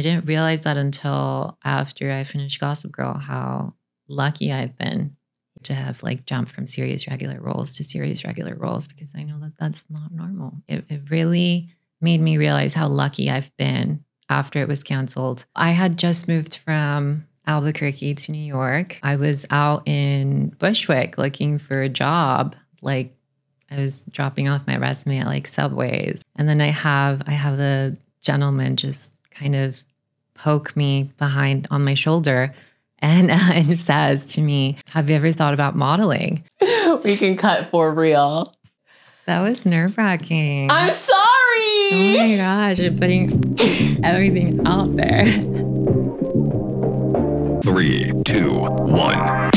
I didn't realize that until after I finished Gossip Girl how lucky I've been to have like jumped from series regular roles to series regular roles because I know that that's not normal. It, it really made me realize how lucky I've been after it was canceled. I had just moved from Albuquerque to New York. I was out in Bushwick looking for a job. Like I was dropping off my resume at like Subways. And then I have I have a gentleman just kind of poke me behind on my shoulder and, uh, and says to me, Have you ever thought about modeling? we can cut for real. That was nerve wracking. I'm sorry. Oh my gosh, you're putting everything out there. Three, two, one.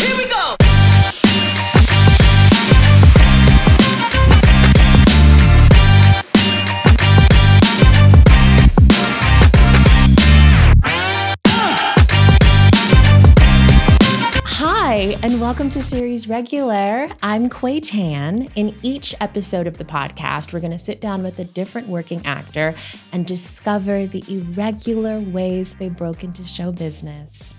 Welcome to Series Regular. I'm Quei Tann. In each episode of the podcast, we're going to sit down with a different working actor and discover the irregular ways they broke into show business.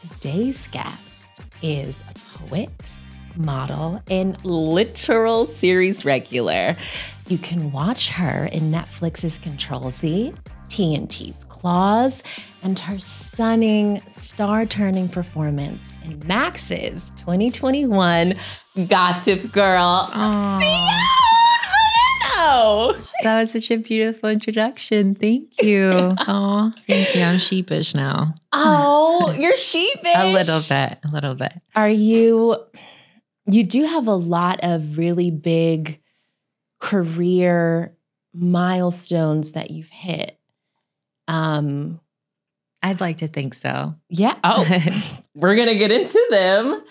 Today's guest is a poet, model, and literal series regular. You can watch her in Netflix's Control Z, TNT's Claws, and her stunning star turning performance in Max's 2021 Gossip Girl. That was such a beautiful introduction. Thank you. Oh, thank you. I'm sheepish now. Oh, you're sheepish. A little bit. A little bit. Are you, you do have a lot of really big career milestones that you've hit. Um, I'd like to think so. yeah. Oh, we're going to get into them.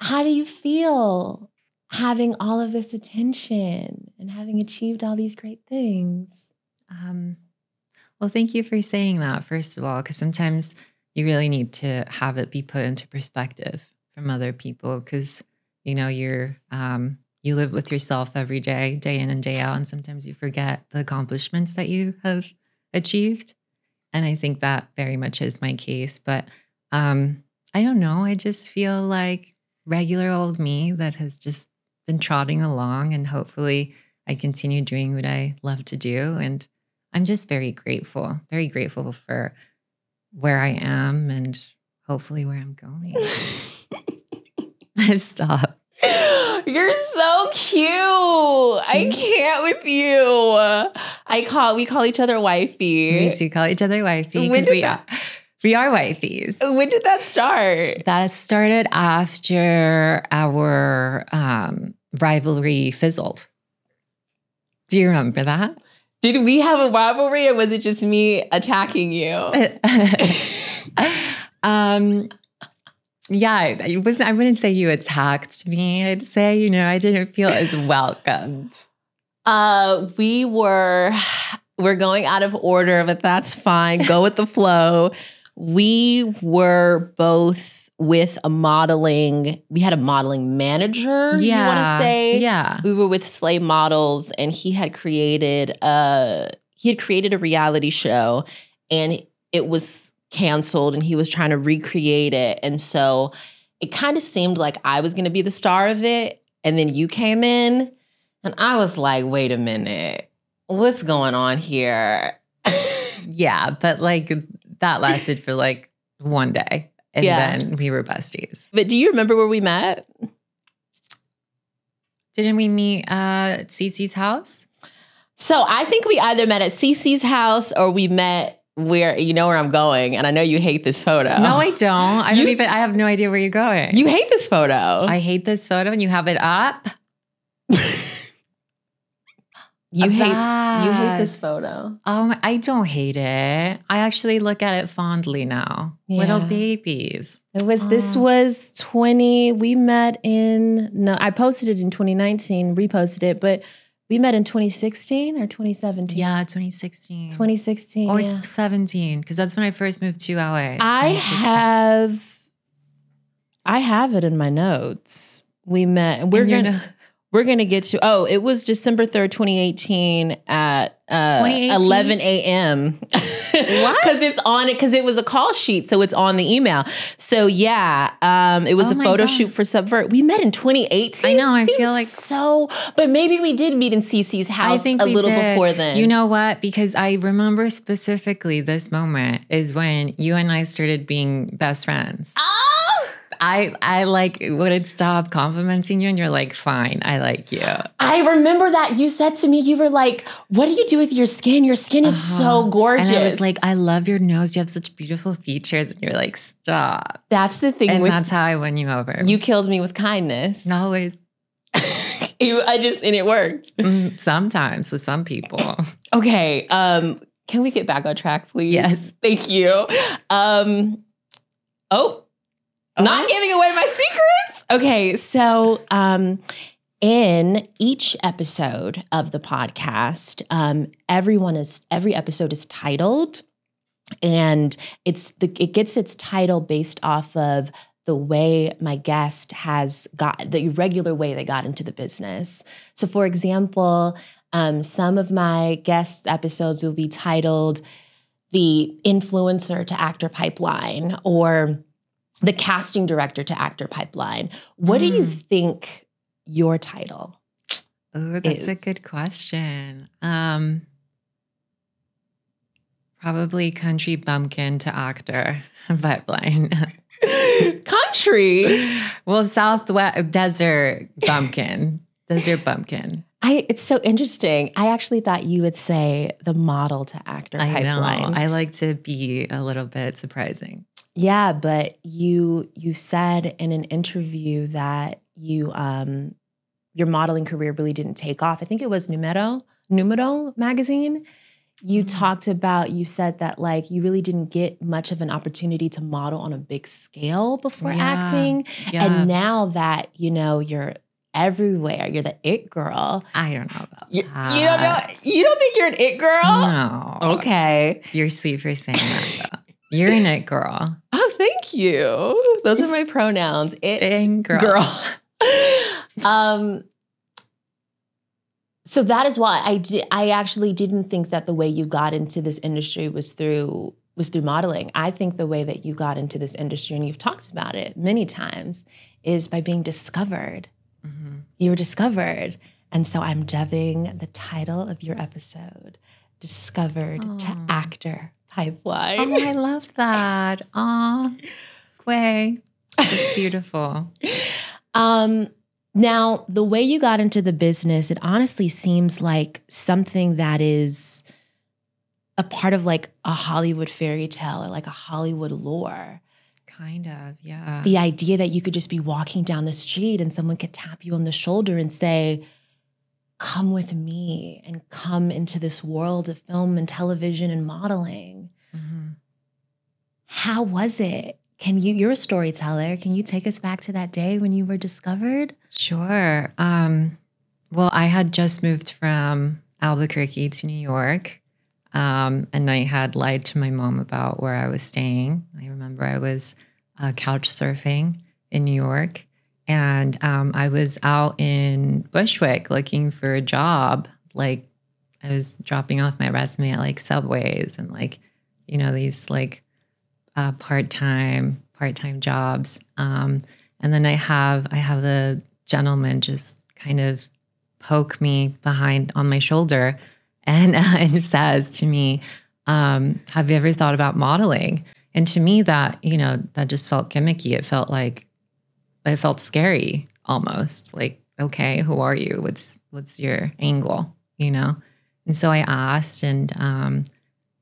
How do you feel having all of this attention and having achieved all these great things? Um, well, thank you for saying that, first of all, because sometimes you really need to have it be put into perspective from other people because, you know, you're, um, you live with yourself every day, day in and day out. And sometimes you forget the accomplishments that you have achieved. And I think that very much is my case. But um, I don't know. I just feel like regular old me that has just been trotting along and hopefully I continue doing what I love to do. And I'm just very grateful, very grateful for where I am and hopefully where I'm going. Stop. You're so cute. I can't with you. I call we call each other wifey. We do call each other wifey When because did we that- are, we are wifeys. When did that start? That started after our um, rivalry fizzled. Do you remember that? Did we have a rivalry or was it just me attacking you? um, yeah, it was. I wouldn't say you attacked me. I'd say you know I didn't feel as welcomed. Uh we were we're going out of order, but that's fine. Go with the flow. We were both with a modeling, we had a modeling manager, yeah, you want to say? yeah. we were with Slay Models, and he had created a he had created a reality show, and it was canceled, and he was trying to recreate it, and so it kind of seemed like I was going to be the star of it, and then you came in, and I was like, wait a minute, what's going on here? Yeah, but like that lasted for like one day, and Yeah. then we were besties. but do you remember where we met? Didn't we meet uh, at Cece's house? So I think we either met at Cece's house or we met where you know where I'm going, and I know you hate this photo. No, I don't. I You- don't even. I have no idea where you're going. You hate this photo. I hate this photo, and you have it up. you hate you hate this photo. Um, I don't hate it. I actually look at it fondly now. Little babies. It was this Oh. was 20 we met in no I posted it in 2019, reposted it, but we met in 2016 or 2017. Yeah, 2016. 2016. or yeah. 17, because that's when I first moved to LA. I have I have it in my notes. We met and we're gonna we're gonna get to. Oh, it was December third, twenty eighteen, at uh, 2018? eleven a.m. What? Because it's on it. Because it was a call sheet, so it's on the email. So yeah, um, it was Oh a photo God. shoot for Subvert. We met in twenty eighteen. I know, I feel like- so, but maybe we did meet in CC's house I think a little did. before then. You know what? Because I remember specifically this moment is when you and I started being best friends. Oh! I I like wouldn't stop complimenting you, and you're like, "Fine, I like you." I remember that you said to me, you were like, "What do you do with your skin? Your skin is so gorgeous." Uh-huh. And I was like, "I love your nose. You have such beautiful features." And you're like, "Stop." "That's the thing And that's how I won you over. you killed me with kindness." Not always, I just and it worked. Mm, sometimes with some people. Okay, um, can we get back on track, please? Yes. thank you. Um, oh, not giving away my secrets. Okay, so um, in each episode of the podcast, um, everyone is every episode is titled, and it's the it gets its title based off of the way my guest has got the regular way they got into the business. So, for example, um, some of my guest episodes will be titled "The Influencer to Actor Pipeline" or "The Casting Director to Actor Pipeline." What do you Mm. think your title? Oh, that's a good question. Um, probably country bumpkin to actor pipeline. Country. well, southwest desert bumpkin, desert bumpkin. I it's so interesting. I actually thought you would say the model to actor I pipeline. know. I like to be a little bit surprising. Yeah, but you you said in an interview that you um your modeling career really didn't take off. I think it was Numero Numero magazine. You Mhm. talked about you said that like you really didn't get much of an opportunity to model on a big scale before Yeah. acting. Yeah, And now that you know you're everywhere, you're the it girl. I don't know about You, that. you don't know you don't think you're an it girl? No. Okay. You're sweet for saying that. You're in it, girl. Oh, thank you. Those are my pronouns. It In girl. girl. um so that is why I did I actually didn't think that the way you got into this industry was through was through modeling. I think the way that you got into this industry and you've talked about it many times is by being discovered. Mhm. You were discovered. And so I'm dubbing the title of your episode Discovered to Actor Pipeline. Oh, I love that. Aw, Quei. It's beautiful. Um, now, the way you got into the business, it honestly seems like something that is a part of like a Hollywood fairy tale or like a Hollywood lore. Kind of, yeah. The idea that you could just be walking down the street and someone could tap you on the shoulder and say, Come with me and come into this world of film and television and modeling. How was it? Can you, you're a storyteller. Can you take us back to that day when you were discovered? Sure. Um, well, I had just moved from Albuquerque to New York. Um, and I had lied to my mom about where I was staying. I remember I was uh, couch surfing in New York. And um, I was out in Bushwick looking for a job. Like, I was dropping off my resume at like Subways and like, you know, these like uh, part-time part-time jobs. Um, and then i have i have a gentleman just kind of poke me behind on my shoulder and, uh, and says to me um, have you ever thought about modeling? And to me that you know that just felt gimmicky. It felt like it felt scary almost. Like okay who are you? What's what's your angle you know? And so i asked and um,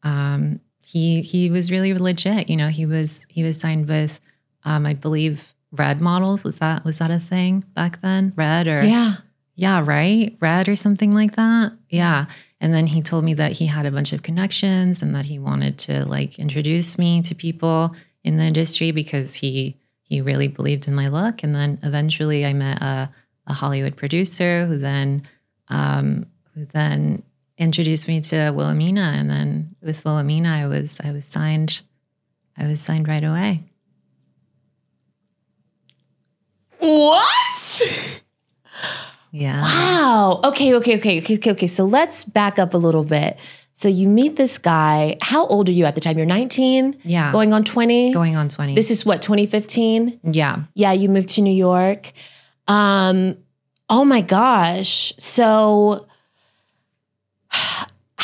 um, he he was really legit. You know, he was he was signed with, um, I believe, Red Models. Was that was that a thing back then? Red or Yeah. yeah, right, Red or something like that. Yeah, and then he told me that he had a bunch of connections and that he wanted to like introduce me to people in the industry because he he really believed in my look. And then eventually, I met a a Hollywood producer who then um, who then introduced me to Wilhelmina, and then with Wilhelmina, I was I was signed, I was signed right away. What? Yeah. Wow. Okay, okay, okay, okay, okay, okay. So let's back up a little bit. So you meet this guy. How old are you at the time? You're 19? Yeah. Going on 20? Going on 20. This is what, 2015? yeah. Yeah, you moved to New York. Um, oh my gosh. So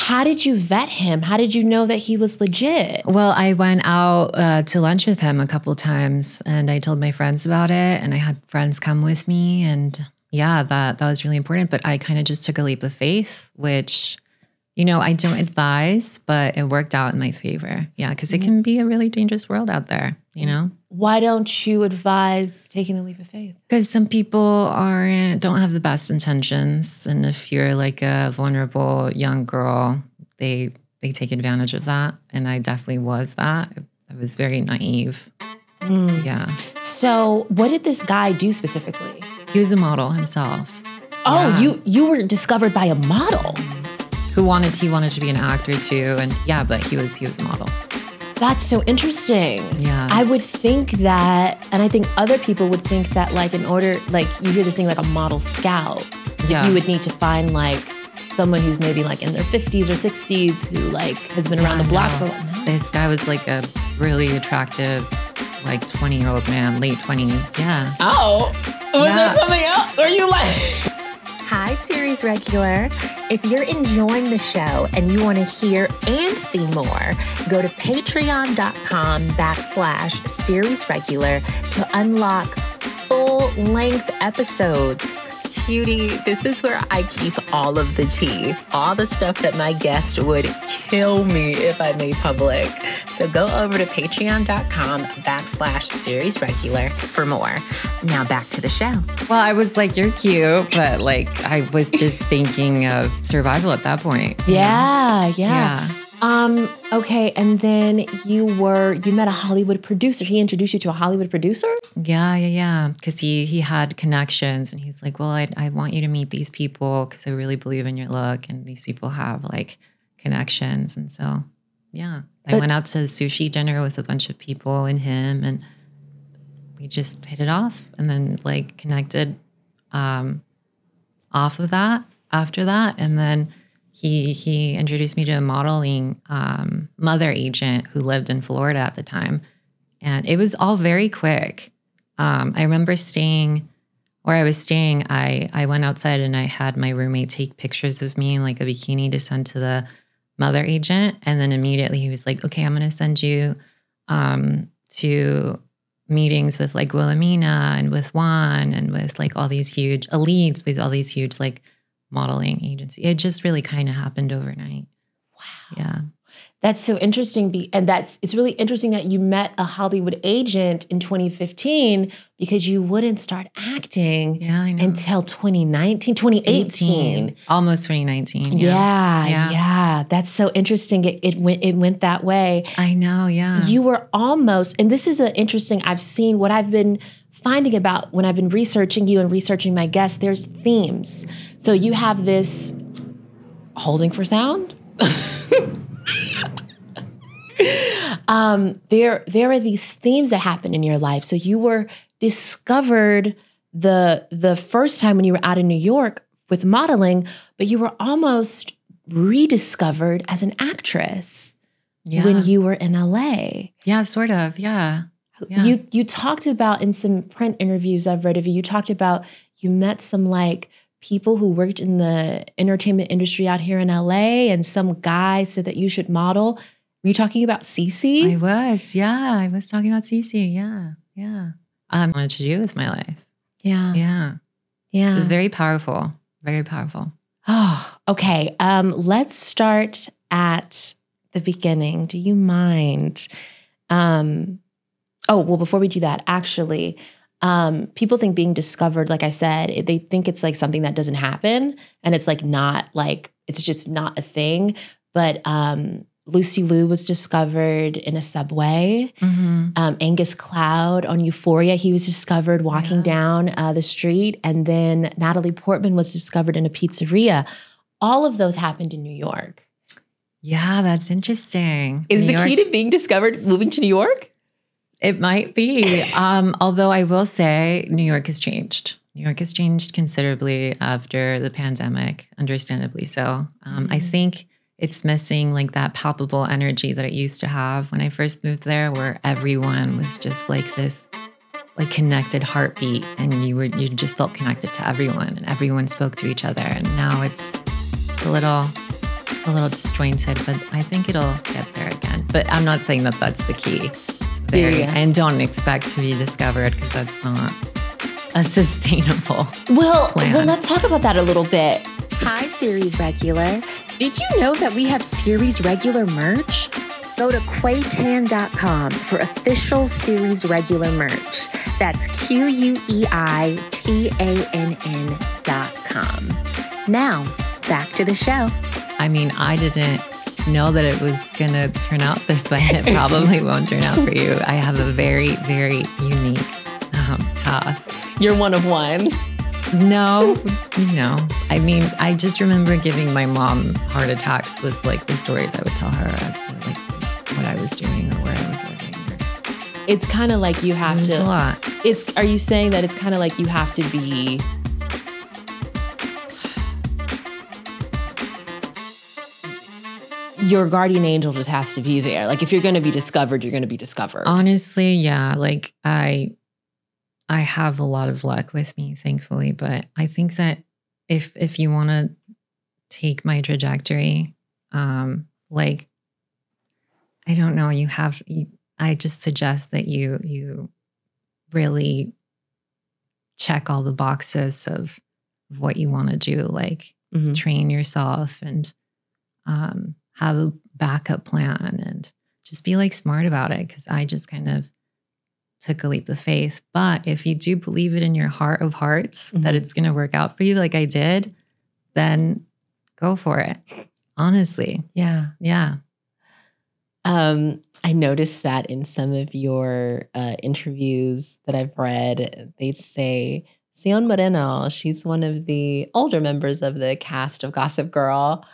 how did you vet him? How did you know that he was legit? Well, I went out uh, to lunch with him a couple times and I told my friends about it and I had friends come with me and yeah, that that was really important, but I kind of just took a leap of faith, which you know, I don't advise, but it worked out in my favor. Yeah, cuz it can be a really dangerous world out there, you know? Why don't you advise taking a leap of faith? Because some people aren't don't have the best intentions, and if you're like a vulnerable young girl, they they take advantage of that. And I definitely was that. I was very naive. Hmm. Yeah, So, what did this guy do specifically? he was a model himself. Oh, Yeah. you you were discovered by a model. Who wanted he wanted to be an actor too, and yeah, but he was he was a model. That's so interesting. Yeah. I would think that, and I think other people would think that, like, in order, like, you hear this thing like a model scout, Yeah. you would need to find, like, someone who's maybe like in their 50s or 60s who, like, has been around Yeah, the block no. for a while. No? This guy was like a really attractive, like twenty year old man, late twenties. Yeah. Oh, was Yeah. there something else? Are you like, Hi, series regular. If you're enjoying the show and you want to hear and see more, go to patreon.com backslash series regular to unlock full length episodes. Cutie, this is where I keep all of the tea, all the stuff that my guest would kill me if I made public. So go over to patreon.com backslash series regular for more. Now back to the show. Well, I was like, you're cute, but like I was just thinking of survival at that point. yeah, yeah. Yeah. Um, okay. And then you were, you met a Hollywood producer. He introduced you to a Hollywood producer? Yeah, yeah, yeah. Because he he had connections, and he's like, "Well, I I want you to meet these people because I really believe in your look, and these people have like connections." And so, yeah, I went out to the sushi dinner with a bunch of people and him, and we just hit it off, and then like connected um, off of that after that, and then he he introduced me to a modeling um, mother agent who lived in Florida at the time, and it was all very quick. Um, I remember staying where I was staying. I I went outside and I had my roommate take pictures of me in like a bikini to send to the mother agent, and then immediately he was like, "Okay, I'm going to send you um, to." meetings with like Wilhelmina and with One and with like all these huge elites with all these huge like modeling agency. It just really kind of happened overnight. Wow. Yeah. That's so interesting. Be, and that's, it's really interesting that you met a Hollywood agent in 2015 because you wouldn't start acting Yeah, until 2019, 2018. Almost 2019. Yeah. Yeah, Yeah. That's so interesting. It, it went it went that way. I know. Yeah. You were almost, and this is an interesting, I've seen what I've been finding about when I've been researching you and researching my guests, there's themes. So you have this holding for sound. um, there, there are these themes that happen in your life. So you were discovered the the first time when you were out in New York with modeling, but you were almost rediscovered as an actress yeah. when you were in LA. yeah, sort of. Yeah. Yeah. You you talked about in some print interviews I've read of you, you talked about you met some like people who worked in the entertainment industry out here in LA and some guy said that you should model. Were you talking about CC? I was. Yeah. I was talking about Cece. Yeah. Yeah. I wanted to do with my life. yeah. Yeah. Yeah. It was very powerful. Very powerful. Oh, okay. Um, let's start at the beginning. Do you mind? Um, oh, well, before we do that, actually, um, people think being discovered, like I said, they think it's like something that doesn't happen, and it's like not like it's just not a thing. But um, Lucy Liu was discovered in a subway. Mm-hmm. Um, Angus Cloud on Euphoria, he was discovered walking Yeah. down uh, the street. And then Natalie Portman was discovered in a pizzeria. All of those happened in New York. Yeah, that's interesting. Is New the York- key to being discovered moving to New York? It might be. Um, although I will say New York has changed. New York has changed considerably after the pandemic, understandably so. Um, I think it's missing like that palpable energy that it used to have when I first moved there, where everyone was just like this like connected heartbeat and you were you just felt connected to everyone and everyone spoke to each other and now it's it's a little it's a little disjointed but i think it'll get there again but i'm not saying that that's the key it's very Yeah. and don't expect to be discovered because that's not a sustainable Well, plan. well, let's talk about that a little bit. Hi, Series Regular. Did you know that we have Series Regular merch? Go to queitann.com for official Series Regular merch. That's Q U E I T A N N dot com. Now, back to the show. i mean i didn't know that it was gonna turn out this way and it probably won't turn out for you i have a very very unique um, path You're one of one. No, no. I mean, I just remember giving my mom heart attacks with like the stories I would tell her as to like what I was doing or where I was living. Or, It's kind of like you have a to. lot. It's. Are you saying that it's kind of like you have to be? Your guardian angel just has to be there. Like if you're going to be discovered, you're going to be discovered. Honestly, yeah. Like I, I have a lot of luck with me, thankfully. But I think that if if you want to take my trajectory, um, like I don't know, you have. You, I just suggest that you you really check all the boxes of, of what you want to do, like Mhm. train yourself and um, have a backup plan and just be like smart about it. Cause I just kind of took a leap of faith. But if you do believe it in your heart of hearts that Mhm. it's going to work out for you, like I did, then go for it. Honestly. Yeah. Yeah. Um, I noticed that in some of your uh, interviews that I've read, they say Zion Moreno, she's one of the older members of the cast of Gossip Girl.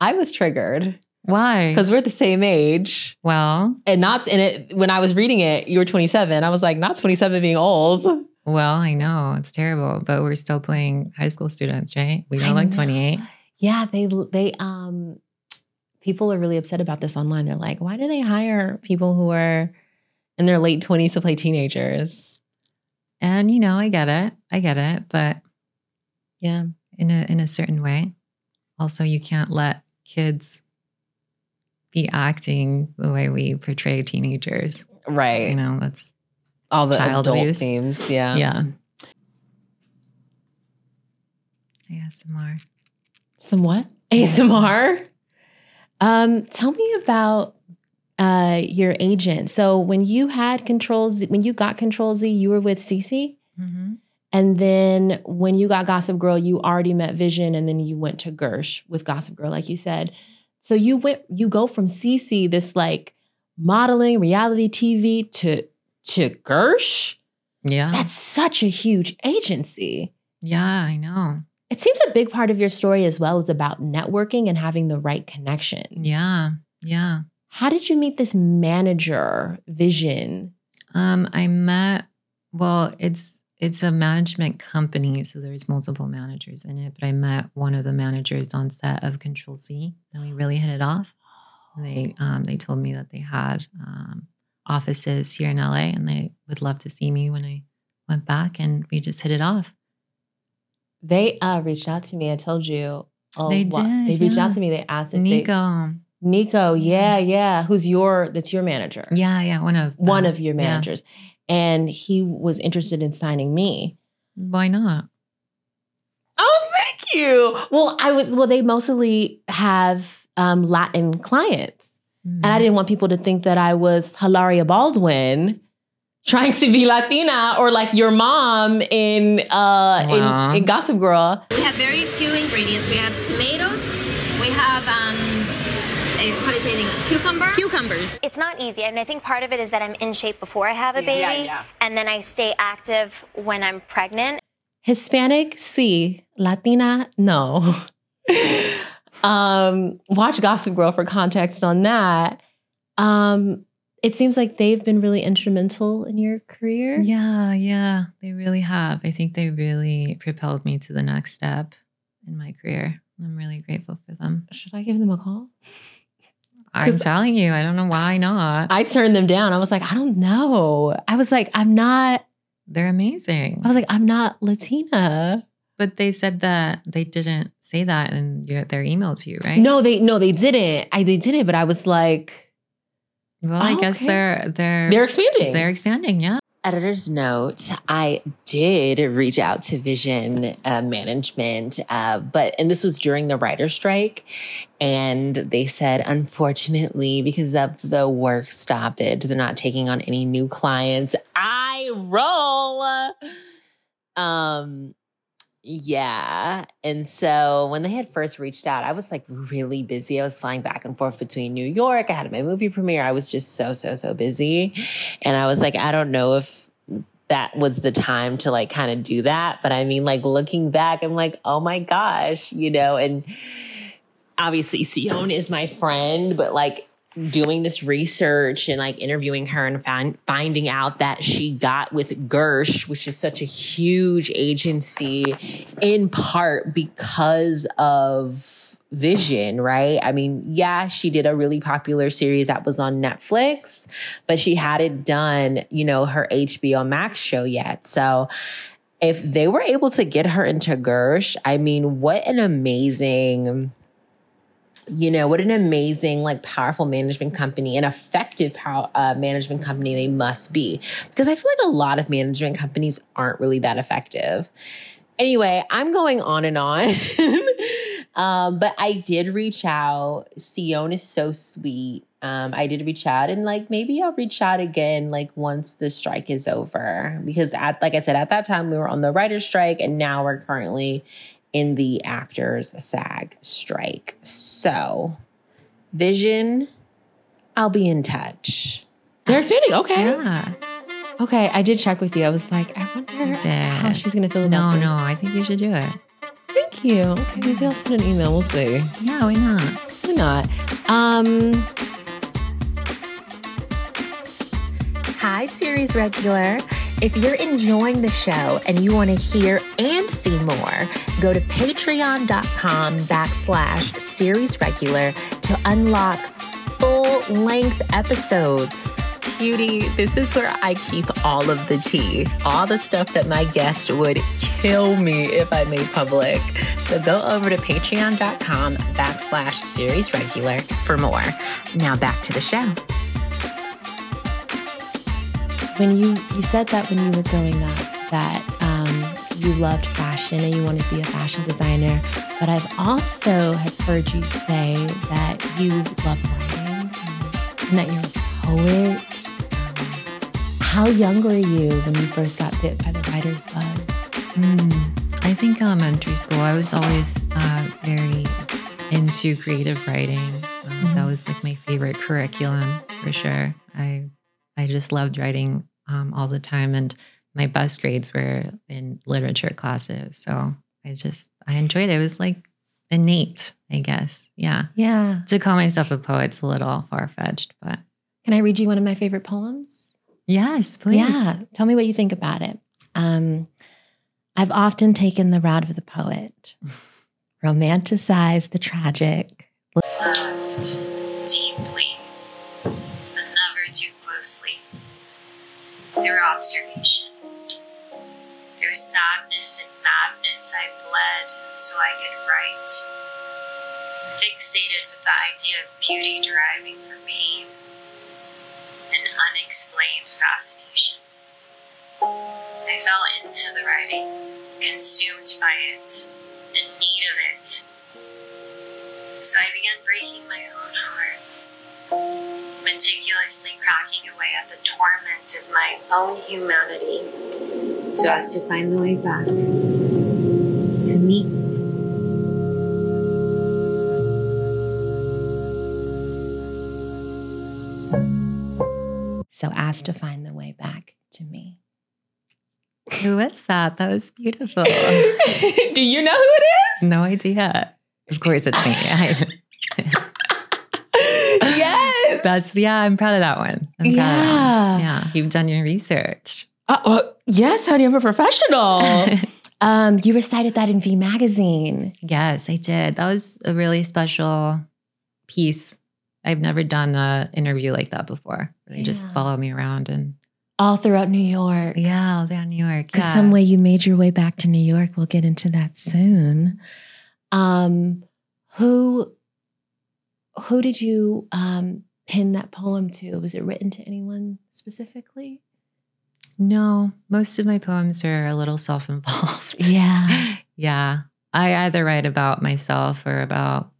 I was triggered Why? because we're the same age. Well, And not in it when I was reading it, you were 27. I was like, not 27 being old. well, I know it's terrible, but we're still playing high school students, right? We don't like know. 28. Yeah, they they um people are really upset about this online. They're like, why do they hire people who are in their late 20s to play teenagers? And you know, I get it. I get it, but Yeah. in a in a certain way. Also, you can't let kids be acting the way we portray teenagers. Right. You know, that's all the Child adult abuse. themes. Yeah. yeah. ASMR. Some what? ASMR. Um, tell me about uh your agent. So when you had Control Z, when you got Control Z, you were with Cece, Mm-hmm. And then when you got Gossip Girl, you already met Vision, and then you went to Gersh with Gossip Girl, like you said. So you went, you go from CC, this like modeling reality TV, to to Gersh. Yeah. That's such a huge agency. yeah, I know. It seems a big part of your story as well is about networking and having the right connections. Yeah. Yeah. How did you meet this manager vision? Um, I met well, it's it's a management company, so there's multiple managers in it, but I met one of the managers on set of Control Z and we really hit it off. They um they told me that they had um offices here in LA and they would love to see me when I went back and we just hit it off. They uh, reached out to me. I told you. Oh, They did, They reached yeah. out to me. They asked if Nico. They, Nico. Yeah, yeah. Who's your? That's your manager. Yeah, yeah, one of One of your Yeah. Managers, and he was interested in signing me. Why not? Oh, thank you. Well, I was. Well, they mostly have um, Latin clients. And Mm-hmm. I didn't want people to think that I was Hilaria Baldwin trying to be Latina or like your mom in uh Wow. in, in Gossip Girl. We have very few ingredients. We have tomatoes. We have um, a, how do you say it? Cucumber. Cucumbers. It's not easy, and I think part of it is that I'm in shape before I have a baby, and then I stay active when I'm pregnant. Hispanic, C. Latina, no. um, watch Gossip Girl for context on that. Um, it seems like they've been really instrumental in your career. Yeah, yeah, they really have. I think they really propelled me to the next step in my career. I'm really grateful for them. Should I give them a call? I'm telling you, I don't know why not. I turned them down. I was like, I don't know. I was like, I'm not, They're amazing. I was like, I'm not Latina. But they said that they didn't say that in your, their email to you, right? No, they no, they didn't. I they didn't, but I was like, Well, I Oh, guess okay. they're they're they're expanding. they're expanding. Yeah. Editor's note, I did reach out to Vision uh, Management, uh, but, and this was during the writer strike. And they said, unfortunately, because of the work stoppage, they're not taking on any new clients. I roll. Um, yeah. And so when they had first reached out, I was like really busy. I was flying back and forth between New York. I had my movie premiere. I was just so, so, so busy. And I was like, I don't know if that was the time to like kind of do that. But I mean, like looking back, I'm like, oh my gosh, you know, and obviously Zion is my friend, but like doing this research and like interviewing her and find, finding out that she got with Gersh, which is such a huge agency in part because of Vision, right? I mean, yeah, she did a really popular series that was on Netflix, but she hadn't done, you know, her HBO Max show yet. So if they were able to get her into Gersh, I mean, what an amazing you know what an amazing like powerful management company an effective power, uh, management company they must be. Because i feel like a lot of management companies aren't really that effective. Anyway i'm going on and on. Um, but i did reach out. Zion is so sweet. Um, i did reach out and like maybe i'll reach out again like once the strike is over. Because at like i said at that time we were on the writer's strike and now we're currently in the actors SAG strike. So, Vision, I'll be in touch. They're expanding. Okay. Yeah. Okay. I did check with you. I was like, I wonder how she's gonna feel about No, this. no, I think you should do it. Thank you. Okay, maybe I'll send an email. We'll see. Yeah, why not? Why not? Um, Hi, series regular. If you're enjoying the show and you want to hear and see more, go to patreon.com backslash series regular to unlock full length episodes. Cutie, this is where I keep all of the tea, all the stuff that my guest would kill me if I made public. So go over to patreon.com backslash series regular for more. Now back to the show. When you you said that when you were growing up that um, you loved fashion and you wanted to be a fashion designer, but I've also have heard you say that you love writing and that you're a poet. Um, how young were you when you first got bit by the writer's bug? Hmm. I think elementary school, I was always uh, very into creative writing. Uh, That was like my favorite curriculum for sure. I I just loved writing um, all the time, and my best grades were in literature classes. So I just I enjoyed it. It was like innate, I guess. Yeah. Yeah. To call myself a poet's a little far fetched, but Can I read you one of my favorite poems? yes, please. Yeah. Tell me what you think about it. Um, I've often taken the route of the poet, romanticized the tragic, loved deeply, Through observation, through sadness and madness, I bled so I could write. Fixated with the idea of beauty deriving from pain, an unexplained fascination. I fell into the writing, consumed by it, in need of it. So I began breaking my own heart, meticulously cracking away at the torment of my own humanity, so as to find the way back to me. so as to find the way back to me. Who is that? That was beautiful. Do you know who it is? no idea. Of course, it's me. I, is? yes. That's yeah, I'm proud of that one. I'm Yeah. one. Yeah. You've done your research. Uh, uh, yes, honey, I'm a professional. um, you recited that in V Magazine. Yes, I did. That was a really special piece. I've never done an interview like that before. They just Yeah. follow me around and All throughout New York. yeah, all around New York. Because Yeah. some way you made your way back to New York. We'll get into that soon. Um, who who did you um, pin that poem to? Was it written to anyone specifically? No, most of my poems are a little self-involved. Yeah. yeah. I either write about myself or about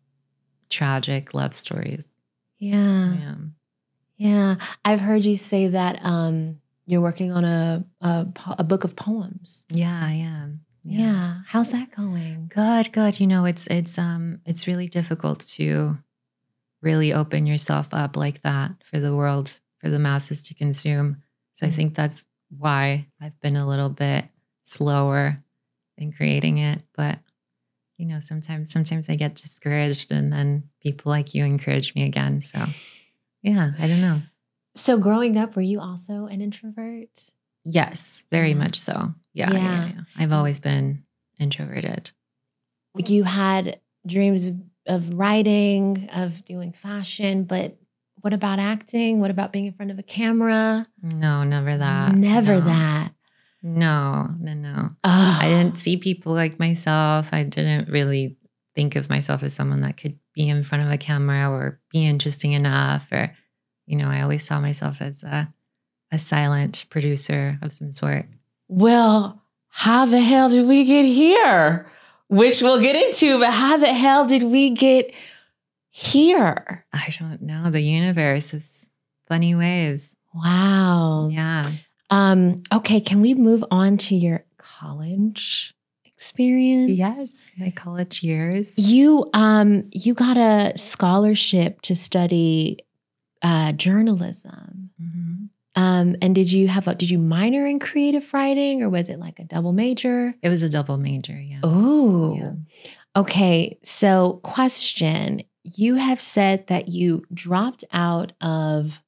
tragic love stories. Yeah. Yeah. Yeah. I've heard you say that um, you're working on a, a a book of poems. Yeah, I am. Yeah. How's that going? Good, good. You know, it's it's um it's really difficult to really open yourself up like that for the world, for the masses to consume. So I mm-hmm. think that's why I've been a little bit slower in creating it. But you know, sometimes sometimes I get discouraged and then people like you encourage me again. So yeah, I don't know. So, growing up, were you also an introvert? Yes, very Yeah. much so. Yeah, yeah. Yeah. yeah. I've always been introverted. You had dreams of, writing, of doing fashion, but what about acting? What about being in front of a camera? No, never that. Never No. that. No, no, no. Oh, I didn't see people like myself. I didn't really think of myself as someone that could be in front of a camera or be interesting enough. Or, you know, I always saw myself as a, a silent producer of some sort. Well, how the hell did we get here? Which we'll get into, but how the hell did we get here? I don't know. The universe is funny ways. Wow. Yeah. Um, okay, can we move on to your college experience? Yes. My college years. You um you got a scholarship to study uh journalism. Um and did you have a did you minor in creative writing or was it like a double major? It was a double major. Yeah. Oh. Yeah. Okay, so question, you have said that you dropped out of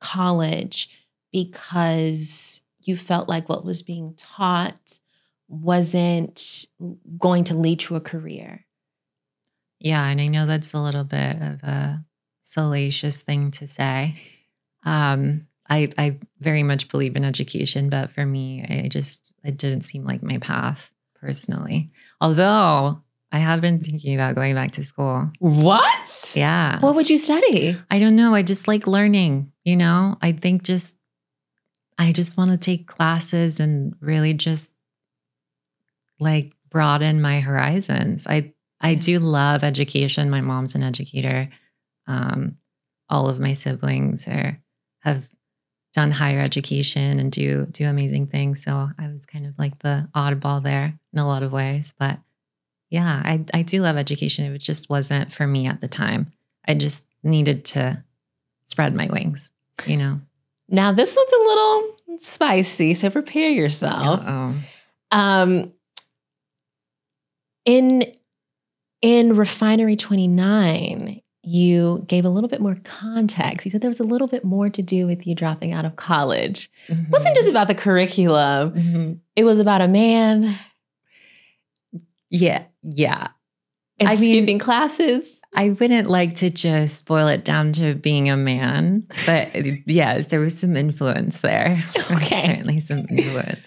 college because you felt like what was being taught wasn't going to lead to a career. Yeah, and I know that's a little bit of a salacious thing to say. Um, I I very much believe in education, but for me, I just it didn't seem like my path personally. Although I have been thinking about going back to school. What? Yeah. What would you study? I don't know. I just like learning, you know? I think just, I just want to take classes and really just like broaden my horizons. I, I do love education. My mom's an educator. Um, all of my siblings are, have done higher education and do, do amazing things. So I was kind of like the oddball there in a lot of ways. But yeah, I, I do love education. It just wasn't for me at the time. I just needed to spread my wings, you know. Now this one's a little spicy, so prepare yourself. Oh, Um, in in Refinery 29, you gave a little bit more context. You said there was a little bit more to do with you dropping out of college. It wasn't just about the curriculum. Mhm. It was about a man yeah, yeah. and I mean- skipping classes. I wouldn't like to just spoil it down to being a man, but yes, there was some influence there. There Okay. certainly some influence.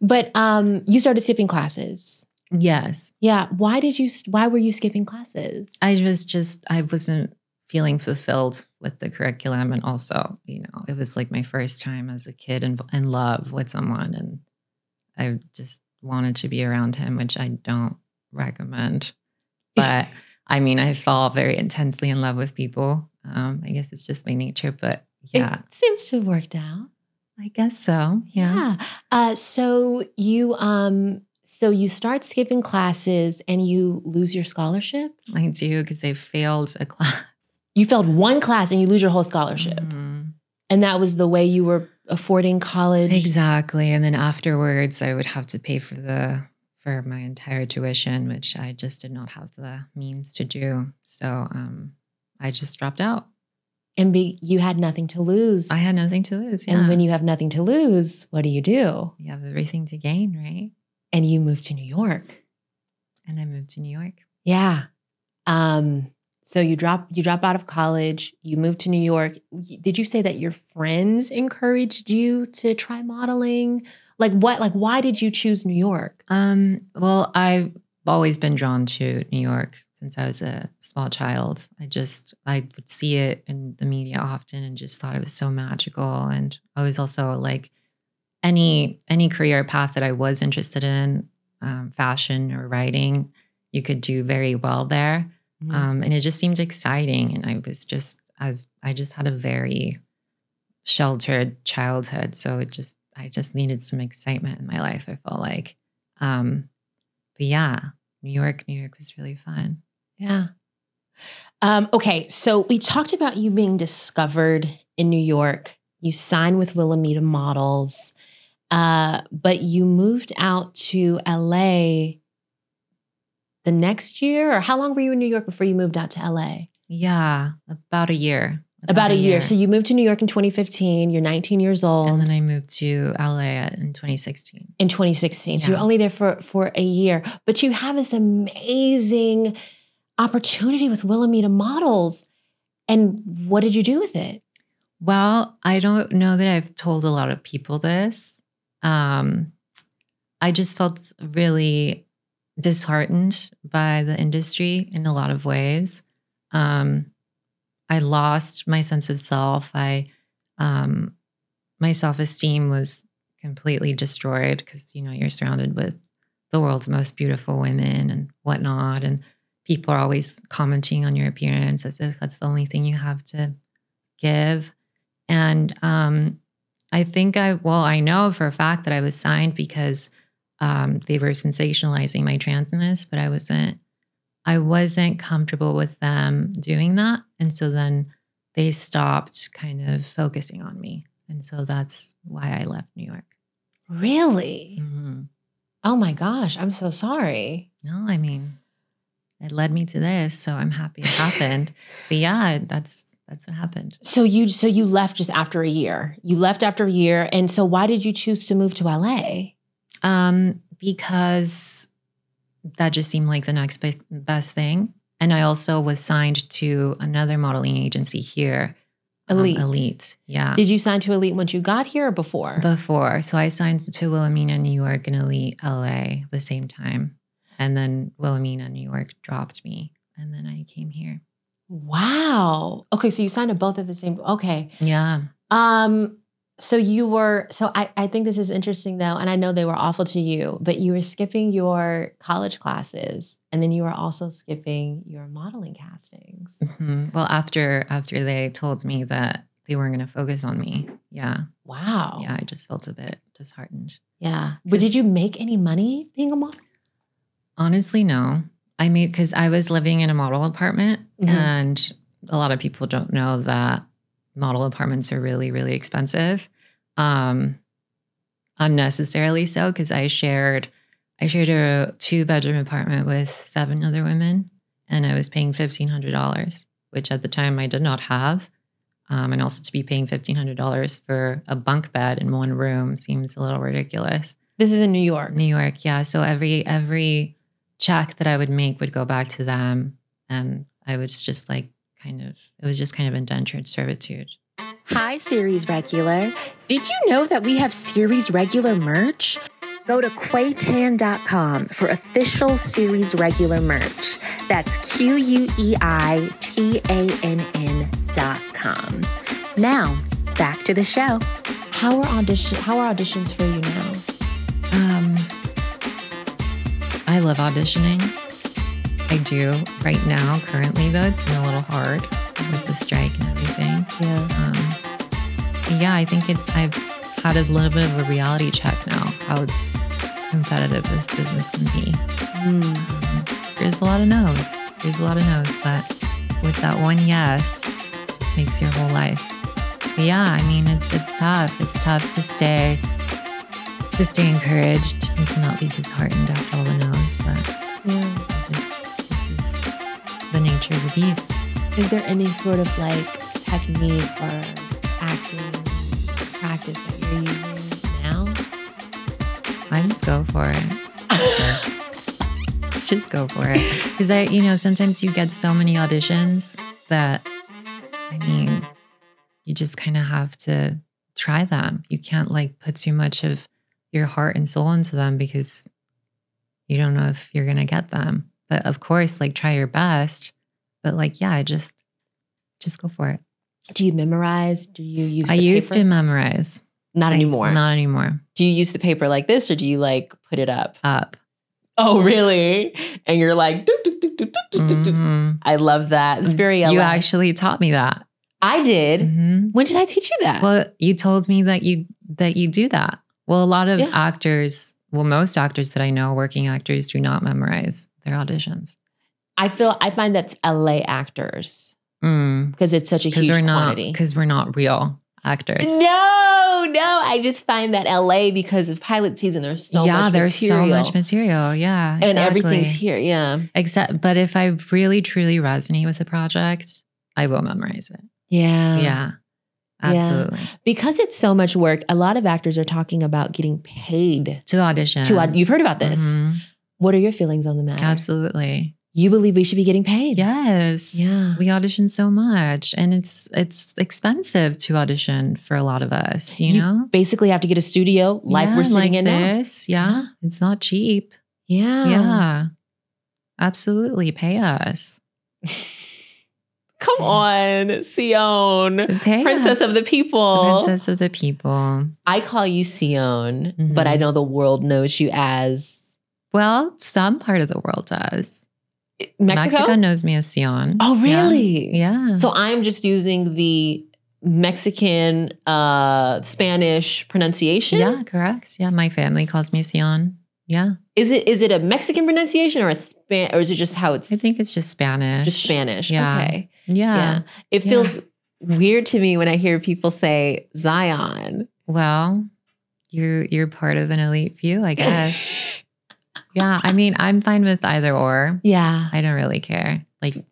But um, you started skipping classes. Yes, Yeah. Why did you? Why were you skipping classes? I was just I wasn't feeling fulfilled with the curriculum, and also, you know, it was like my first time as a kid in, in love with someone, and I just wanted to be around him, which I don't recommend. But I mean, I fall very intensely in love with people. Um, I guess it's just my nature, but yeah, It seems to have worked out. I guess so. Yeah. Yeah. Uh, so you um so you start skipping classes and you lose your scholarship? I do because I failed a class. You failed one class and you lose your whole scholarship. Mhm. And that was the way you were affording college. Exactly. And then afterwards, I would have to pay for the for my entire tuition, which I just did not have the means to do. So um, I just dropped out. And be, you had nothing to lose. I had nothing to lose. Yeah. And when you have nothing to lose, what do you do? you have everything to gain, right? And you moved to New York. And I moved to New York. Yeah. Um, so you drop you drop out of college, you move to New York. Did you say that your friends encouraged you to try modeling? Like what like why did you choose New York? Um, well, I've always been drawn to New York since I was a small child. I just I would see it in the media often and just thought it was so magical. And I was also like any any career path that I was interested in, um, fashion or writing, you could do very well there. Mm-hmm. Um, and it just seemed exciting. And I was just as I just had a very sheltered childhood, so it just I just needed some excitement in my life. I felt like, um, but yeah, New York, New York was really fun. Yeah. Um, okay, so we talked about you being discovered in New York. You signed with Wilhelmina Models, uh, but you moved out to LA the next year, or how long were you in New York before you moved out to LA? Yeah, about a year. About, a year. So you moved to New York in 2015. You're 19 years old. and then I moved to LA in 2016. in 2016. So you're only there for for a year, but you have this amazing opportunity with Wilhelmina Models. And what did you do with it? Well, I don't know that I've told a lot of people this. Um, I just felt really disheartened by the industry in a lot of ways. Um, I lost my sense of self. I, um, my self esteem was completely destroyed because you know you're surrounded with the world's most beautiful women and whatnot, and people are always commenting on your appearance as if that's the only thing you have to give. And um, I think I, well, I know for a fact that I was signed because um, they were sensationalizing my transness, but I wasn't, I wasn't comfortable with them doing that. And so then they stopped kind of focusing on me. And so that's why I left New York. Really? Mhm. Oh my gosh, I'm so sorry. No, I mean, it led me to this. So I'm happy it happened. but yeah, that's, that's what happened. So you so you left just after a year. You left after a year. And so why did you choose to move to LA? Um, because that just seemed like the next be- best thing. And I also was signed to another modeling agency here. um, Elite. Elite. Yeah. Did you sign to Elite once you got here or before? Before. So I signed to Wilhelmina, New York and Elite LA the same time. And then Wilhelmina, New York dropped me. And then I came here. Wow. Okay, so you signed to both at the same okay. Yeah. Um, so you were so I, I think this is interesting though, and I know they were awful to you, but you were skipping your college classes and then you were also skipping your modeling castings. Mhm. Well, after after they told me that they weren't going to focus on me, yeah, Wow. yeah, I just felt a bit disheartened. Yeah. But did you make any money being a model? Honestly, no. I made because I was living in a model apartment, Mhm. and a lot of people don't know that model apartments are really, really expensive. Um, unnecessarily so because I shared, I shared a two bedroom apartment with seven other women, and I was paying fifteen hundred dollars, which at the time I did not have. Um, and also to be paying fifteen hundred dollars for a bunk bed in one room seems a little ridiculous. This is in New York. New York, yeah. So every every check that I would make would go back to them, and I was just like kind of it was just kind of indentured servitude. Hi, Series Regular. Did you know that we have Series Regular merch? Go to queitann.com for official Series Regular merch. That's Q U E I T A N N dot com. Now, back to the show. How are audition how are auditions for you I love auditioning. I do right now. Currently, though, it's been a little hard with the strike and everything. Yeah. Um, yeah, I think it's. I've had a little bit of a reality check now. How competitive this business can be. Um, there's a lot of no's. There's a lot of no's, but with that one yes, it just makes your whole life. But yeah, I mean, it's it's tough. It's tough to stay to stay encouraged and to not be disheartened after all the no's. But mm. Yeah. just this is the nature of the beast. Is there any sort of like technique or acting practice that you're using now? I just go for it. just go for it. Because I, you know, sometimes you get so many auditions that, I mean, you just kind of have to try them. You can't like put too much of your heart and soul into them because you don't know if you're going to get them. But of course, like try your best. But like, yeah, just, just go for it. Do you memorize? Do you use? I used paper? to memorize. Not I- anymore. Not anymore. Do you use the paper like this, or do you like put it up? Up. Oh, really? And you're like, doop, doop, doop, doop, doop, doop, doop. Mhm. I love that. It's very. You LA. actually taught me that. I did. Mhm. When did I teach you that? Well, you told me that you that you do that. Well, a lot of Yeah. actors, well, most actors that I know, working actors, do not memorize their auditions I feel I find that's LA actors mm. because it's such a huge we're not quantity. because we're not real actors. No, no. I just find that LA because of pilot season, there's so yeah, much there's material. so much material. Yeah, and exactly. everything's here. Yeah, Except, but if I really truly resonate with the project, I will memorize it. yeah, yeah, absolutely. Because it's so much work. A lot of actors are talking about getting paid To audition. to. aud- You've heard about this. Mhm. What are your feelings on the matter? Absolutely. You believe we should be getting paid? Yes. Yeah. We audition so much and it's it's expensive to audition for a lot of us, you, You know? Basically, have to get a studio like Yeah, we're sitting like in now. this. Yeah. It's not cheap. Yeah, yeah. Absolutely. Pay us. Come on, Sion, Pay princess of the people. Princess of the people. I call you Sion, but Mhm. I know the world knows you as Well, some part of the world does. Mexico. knows me as Sion. Oh, Yeah. really? Yeah. So I'm just using the Mexican, uh, Spanish pronunciation. yeah, correct. Yeah. My family calls me Sion. Yeah. Is it is it a Mexican pronunciation or a span or is it just how it's? I think it's just Spanish. just Spanish. Yeah. Okay. Yeah. Yeah. It Yeah. feels weird to me when I hear people say Zion. Well, you're you're part of an elite few, I guess. yeah, I mean, I'm fine with either or. Yeah. I don't really care. Like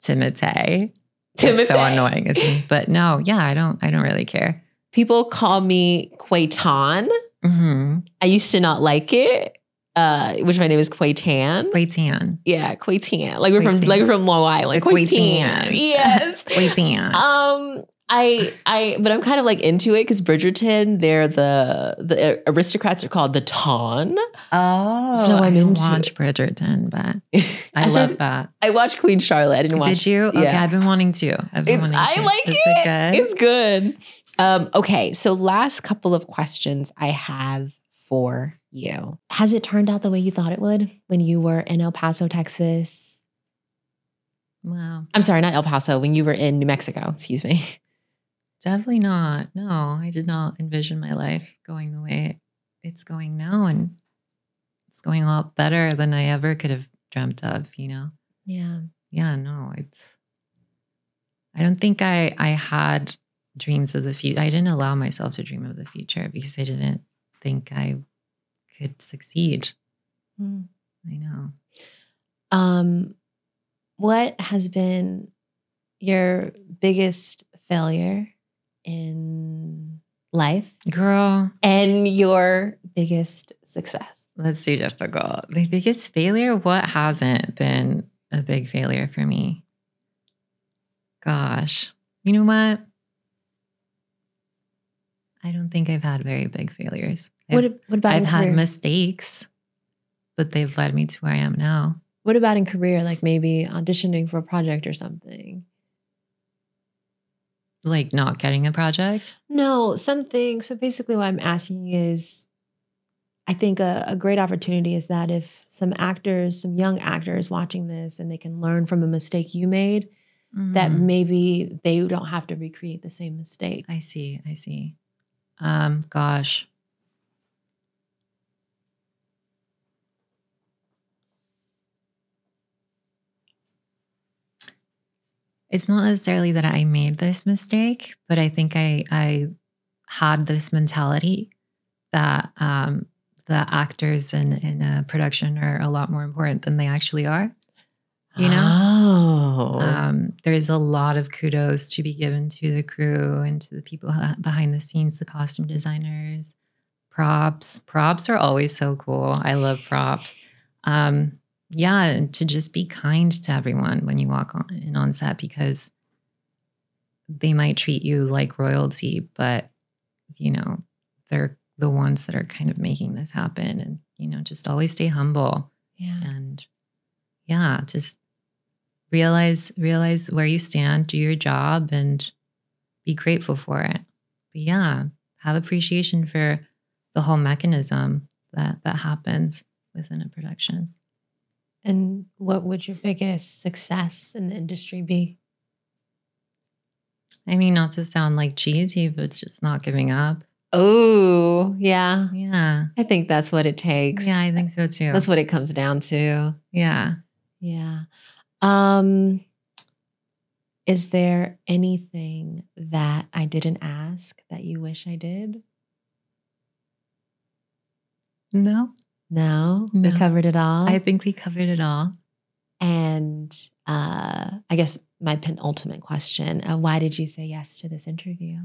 Timotei. It's so Timotei. annoying with me. But no, yeah, I don't I don't really care. People call me Quaitan. Mm-hmm. I used to not like it, uh, which my name is Quaitan. Wait, tan. Yeah, Quaitan. Like we're from Quaitan. like we're from Long Island. Like Quaitan. Quaitan. Yes. Wait, tan. Um, I I but I'm kind of like into it because Bridgerton, they're the the aristocrats are called the Ton. oh, so I I'm don't into watch Bridgerton, but I, I love that. I watched Queen Charlotte. I didn't watch. Did you? Okay, yeah. I've been wanting to. I've been It's wanting I to. like Is it. good? It's good. Um, okay, so last couple of questions I have for you. Has it turned out the way you thought it would when you were in El Paso, Texas? wow. I'm sorry, not El Paso, when you were in New Mexico, excuse me. Definitely not. No, I did not envision my life going the way it's going now. And it's going a lot better than I ever could have dreamt of, you know? Yeah. Yeah, no, it's, I don't think I, I had dreams of the future. I didn't allow myself to dream of the future because I didn't think I could succeed. Mm. I know. Um, what has been your biggest failure in life Girl, and your biggest success? let's do difficult. The biggest failure? What hasn't been a big failure for me? Gosh, you know what? I don't think I've had very big failures. I've, What, what about I've had career? mistakes, but they've led me to where I am now. what about in career? Like maybe auditioning for a project or something? Like not getting a project. No, something. So basically, what I'm asking is I think a, a great opportunity is that if some actors, some young actors watching this and they can learn from a mistake you made, that Mhm. maybe they don't have to recreate the same mistake. I see. I see. Um, gosh. It's not necessarily that I made this mistake, but I think I I had this mentality that um, the actors in in a production are a lot more important than they actually are. You know, Oh. um, there's a lot of kudos to be given to the crew and to the people behind the scenes, the costume designers, props. Props are always so cool. I love props. Um, yeah, to just be kind to everyone when you walk on in on set because they might treat you like royalty, but you know they're the ones that are kind of making this happen. And you know, just always stay humble yeah. and yeah just realize realize where you stand do your job and be grateful for it but yeah have appreciation for the whole mechanism that that happens within a production And what would your biggest success in the industry be? i mean not to sound like cheesy but just not giving up Oh, yeah. yeah I think that's what it takes. yeah i think so too That's what it comes down to. yeah Yeah. Um is there anything that I didn't ask that you wish I did? no No, we covered it all. i think we covered it all and uh, I guess my penultimate question: uh, Why did you say yes to this interview?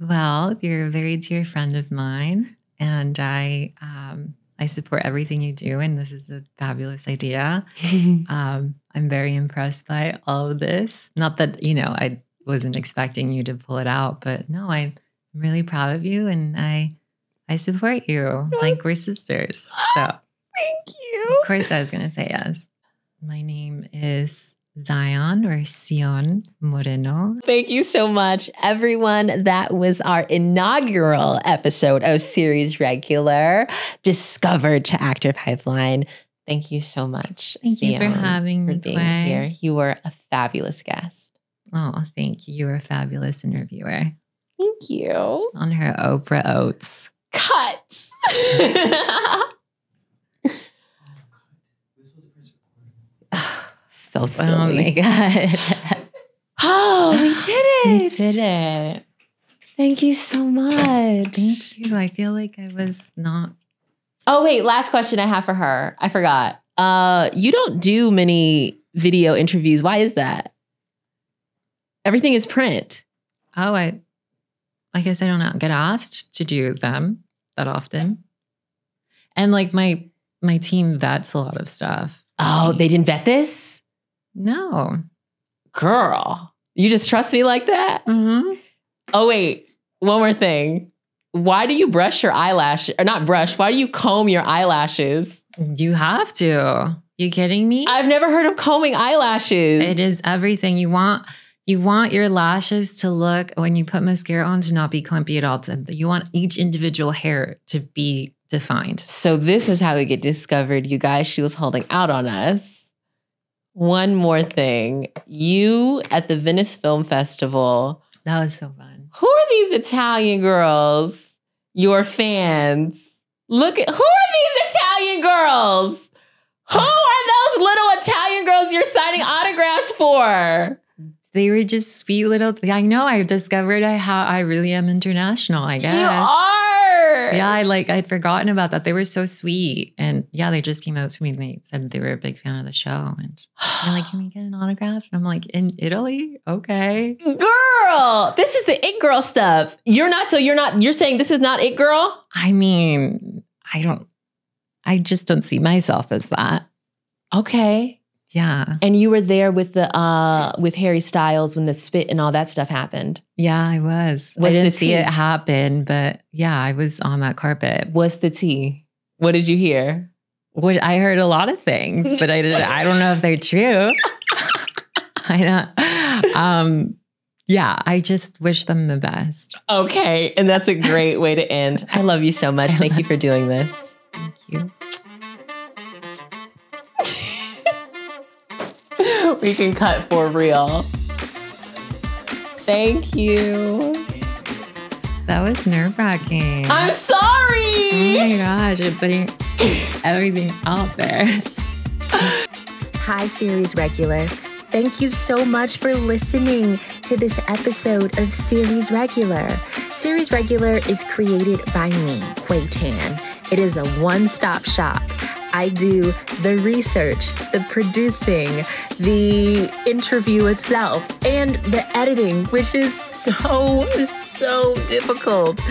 Well, you're a very dear friend of mine, and I um, I support everything you do, and this is a fabulous idea. Um, I'm very impressed by all of this. Not that you know I wasn't expecting you to pull it out, but no, I'm really proud of you, and I I support you like we're sisters. So Thank you. Of course, I was going to say yes. My name is Zion or Sion Moreno. Thank you so much, everyone. That was our inaugural episode of Series Regular, Discovered to Actor Pipeline. Thank you so much. Thank you for Sion, having for me, being here. You were a fabulous guest. Oh, thank you. You're a fabulous interviewer. Thank you. on her Oprah Oats. Cuts. so silly. Oh my god. Oh, we did it. we did it. Thank you so much. Thank you. I feel like I was not Oh wait, last question I have for her. I forgot. Uh, you don't do many video interviews. Why is that? Everything is print. oh I I guess I don't get asked to do them that often. And like my my team vets a lot of stuff. Oh, they didn't vet this? No. Girl, you just trust me like that? Mm-hmm. Oh, wait. One more thing. Why do you brush your eyelashes? Or not brush, why do you comb your eyelashes? You have to. You kidding me? I've never heard of combing eyelashes. it is everything you want. You want your lashes to look when you put mascara on to not be clumpy at all. To, you want each individual hair to be defined. So this is how we get discovered, you guys. She was holding out on us. One more thing. You at the Venice Film Festival, That was so fun. who are these Italian girls? Your fans. Look at who are these Italian girls? Who are those little Italian girls you're signing autographs for? They were just sweet little. I know. I discovered I how I really am international. I guess. You are. Yeah, I like. I'd forgotten about that. They were so sweet, and yeah, they just came out to me and they said they were a big fan of the show, and they're like, "Can we get an autograph?" And I'm like, "In Italy, okay." Girl, this is the it girl stuff. You're not, so you're not, you're saying this is not it girl? I mean, I don't. I just don't see myself as that. Okay. Yeah, And you were there with the uh with Harry Styles when the spit and all that stuff happened. yeah, I was. What's I didn't see it happen, but yeah, I was on that carpet. What's the tea? What did you hear? What I heard a lot of things, but I did. I don't know if they're true. I don't. Um, yeah, I just wish them the best. Okay, and that's a great way to end. I love you so much. Thank you for doing this. Thank you. We can cut for real. Thank you. That was nerve wracking. I'm sorry. Oh my gosh, I think everything out there. Hi, series regular. Thank you so much for listening to this episode of Series Regular. Series Regular is created by me, Quei Tann. It is a one stop shop. I do the research, the producing, the interview itself, and the editing, which is so, so difficult.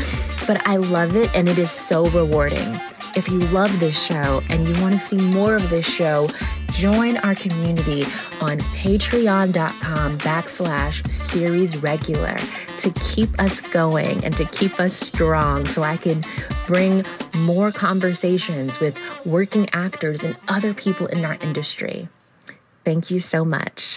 But I love it and it is so rewarding. If you love this show and you want to see more of this show, join our community on patreon.com backslash series regular to keep us going and to keep us strong so I can bring more conversations with working actors and other people in our industry. Thank you so much.